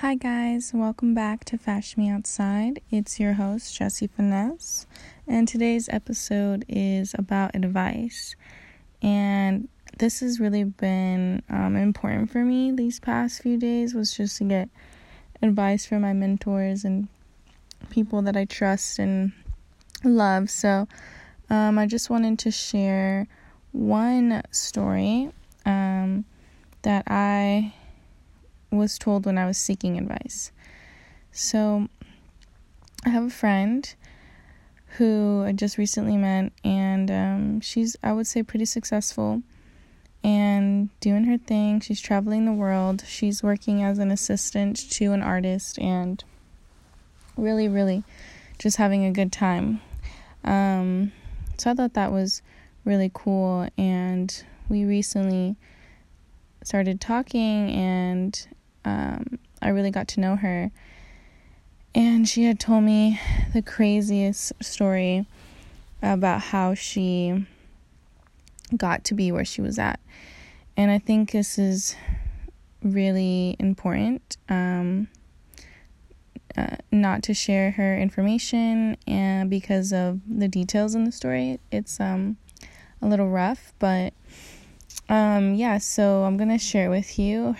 Hi, guys, welcome back to Fashion Me Outside. It's your host, Jessie Finesse, and today's episode is about advice. And this has really been um, important for me these past few days, was just to get advice from my mentors and people that I trust and love. So, um, I just wanted to share one story um, that I was told when I was seeking advice. So, I have a friend who I just recently met, and um, she's, I would say, pretty successful and doing her thing. She's traveling the world. She's working as an assistant to an artist and really, really just having a good time. Um, so I thought that was really cool. And we recently started talking, and um, I really got to know her. And she had told me the craziest story about how she got to be where she was at. And I think this is really important um, uh, not to share her information and because of the details in the story. It's um, a little rough, but um, yeah, so I'm going to share with you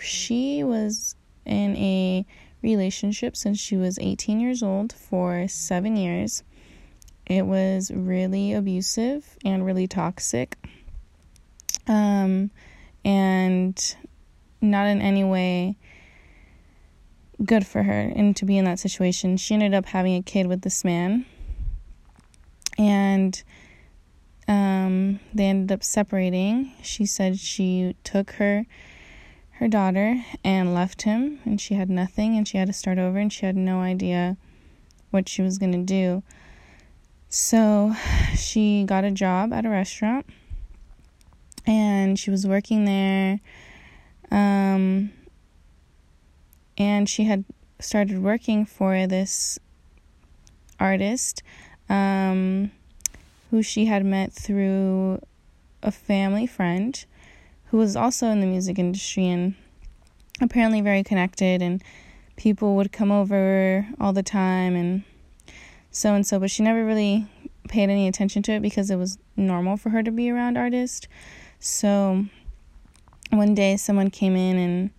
she was in a relationship since she was 18 years old for seven years. It was really abusive and really toxic. Um, and not in any way good for her and to be in that situation. She ended up having a kid with this man. And um, they ended up separating. She said she took her her daughter and left him and she had nothing and she had to start over and she had no idea what she was going to do. So she got a job at a restaurant and she was working there um, and she had started working for this artist um, who she had met through a family friend who was also in the music industry and apparently very connected and people would come over all the time and so and so but she never really paid any attention to it because it was normal for her to be around artists. So one day someone came in and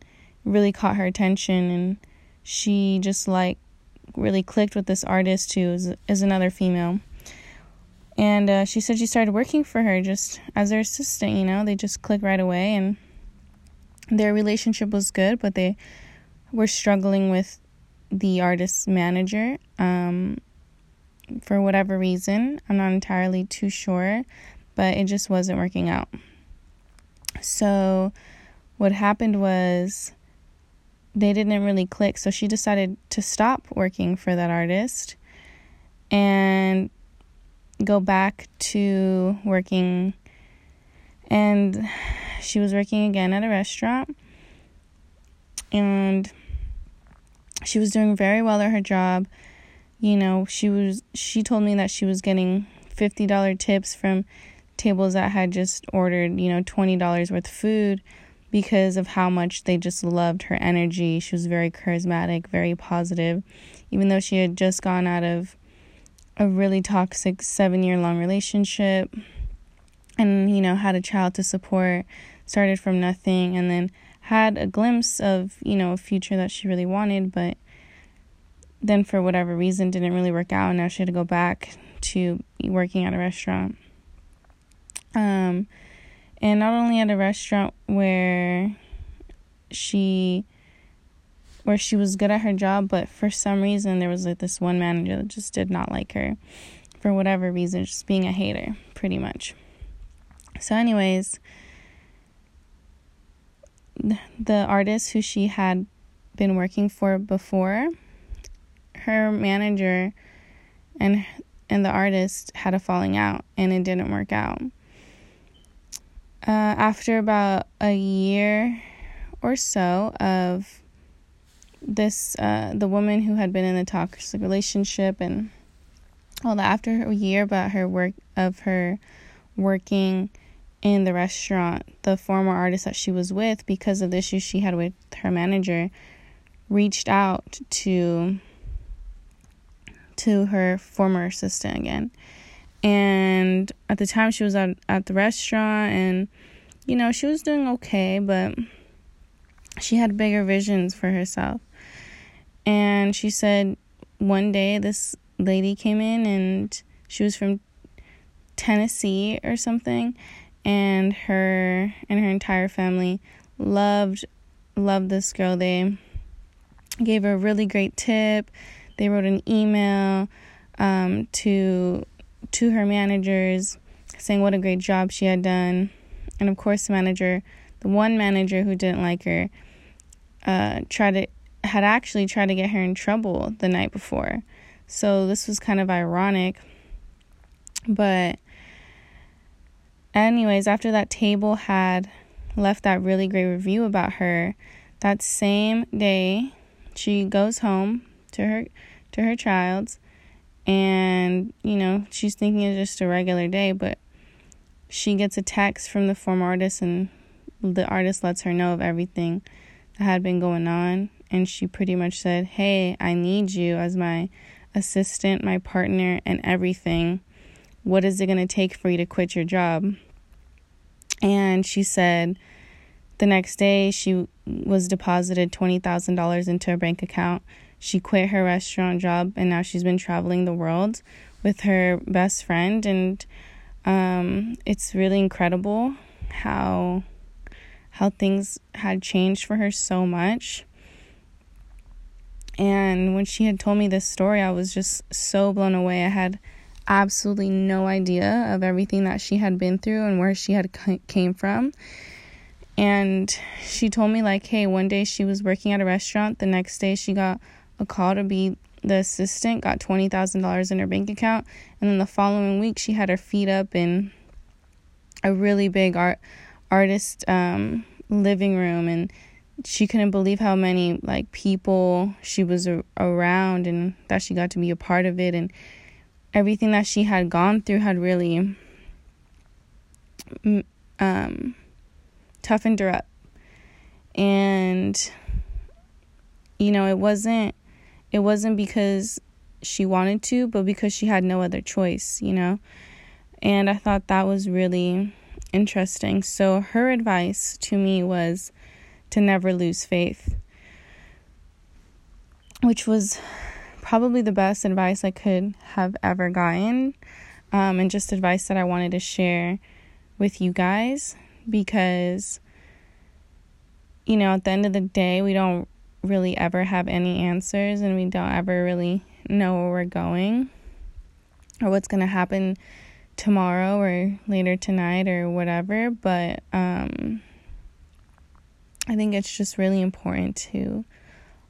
really caught her attention and she just like really clicked with this artist who is, is another female and uh, she said she started working for her just as her assistant, you know, they just clicked right away. And their relationship was good, but they were struggling with the artist's manager um, for whatever reason. I'm not entirely too sure, but it just wasn't working out. So, what happened was they didn't really click, so she decided to stop working for that artist. And go back to working. And she was working again at a restaurant. And she was doing very well at her job. You know she was she told me that she was getting $50 tips from tables that had just ordered you know $20 worth of food because of how much they just loved her energy. She was very charismatic very positive. Even though she had just gone out of a really toxic seven year long relationship and, you know, had a child to support, started from nothing, and then had a glimpse of, you know, a future that she really wanted, but then for whatever reason didn't really work out. And now she had to go back to working at a restaurant. Um, and not only at a restaurant where she where she was good at her job, but for some reason there was like this one manager that just did not like her for whatever reason, just being a hater, pretty much. So, anyways, the artist who she had been working for before, her manager and and the artist had a falling out and it didn't work out. Uh, after about a year or so of this uh, the woman who had been in a toxic relationship and all that after a year about her work of her working in the restaurant the former artist that she was with because of the issues she had with her manager reached out to to her former assistant again. And at the time she was at, at the restaurant and you know, she was doing okay, but she had bigger visions for herself. And she said one day this lady came in and she was from Tennessee or something and her and her entire family loved loved this girl. They gave her a really great tip. They wrote an email um, to to her managers saying what a great job she had done. And of course, the manager, the one manager who didn't like her, uh, tried to had actually tried to get her in trouble the night before. So this was kind of ironic. But anyways, after that table had left that really great review about her, that same day she goes home to her to her child's and you know she's thinking it's just a regular day but she gets a text from the former artist and the artist lets her know of everything that had been going on and she pretty much said hey i need you as my assistant my partner and everything what is it going to take for you to quit your job and she said the next day, she was deposited $20,000 into her bank account. She quit her restaurant job and now she's been traveling the world with her best friend. And um, it's really incredible how how things had changed for her so much. And when she had told me this story, I was just so blown away. I had absolutely no idea of everything that she had been through and where she had came from. And she told me like hey one day she was working at a restaurant. The next day she got a call to be the assistant got $20,000 in her bank account. And then the following week she had her feet up in a really big art artist um, living room. And she couldn't believe how many like people she was a- around and that she got to be a part of it and everything that she had gone through had really um toughened her up. And you know, it wasn't it wasn't because she wanted to, but because she had no other choice, you know? And I thought that was really interesting. So her advice to me was to never lose faith, which was probably the best advice I could have ever gotten, um, and just advice that I wanted to share with you guys because you know, at the end of the day, we don't really ever have any answers and we don't ever really know where we're going or what's going to happen tomorrow or later tonight or whatever, but um I think it's just really important to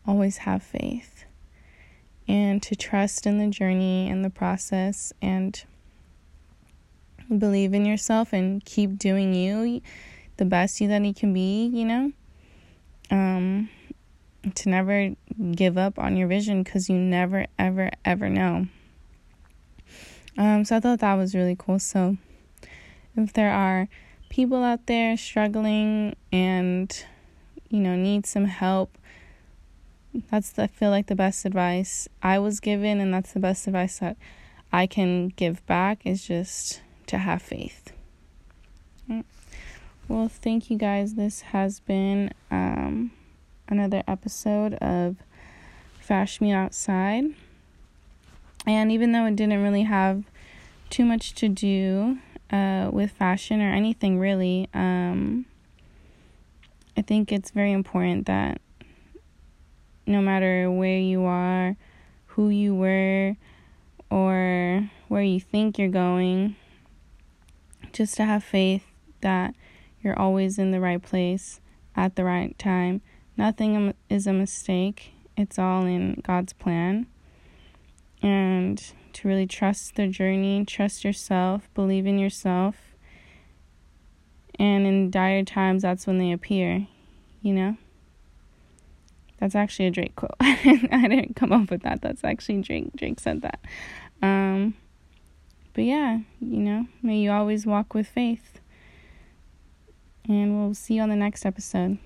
always have faith and to trust in the journey and the process and believe in yourself and keep doing you the best you that you can be, you know? Um to never give up on your vision cuz you never ever ever know. Um so I thought that was really cool. So if there are people out there struggling and you know need some help that's the, I feel like the best advice I was given and that's the best advice that I can give back is just to have faith. Well, thank you guys. This has been um, another episode of Fash Me Outside. And even though it didn't really have too much to do uh, with fashion or anything really, um, I think it's very important that no matter where you are, who you were, or where you think you're going, just to have faith that you're always in the right place at the right time. Nothing is a mistake, it's all in God's plan. And to really trust the journey, trust yourself, believe in yourself. And in dire times, that's when they appear, you know? That's actually a Drake quote. I didn't come up with that. That's actually Drake. Drake said that. Um, but yeah, you know, may you always walk with faith. And we'll see you on the next episode.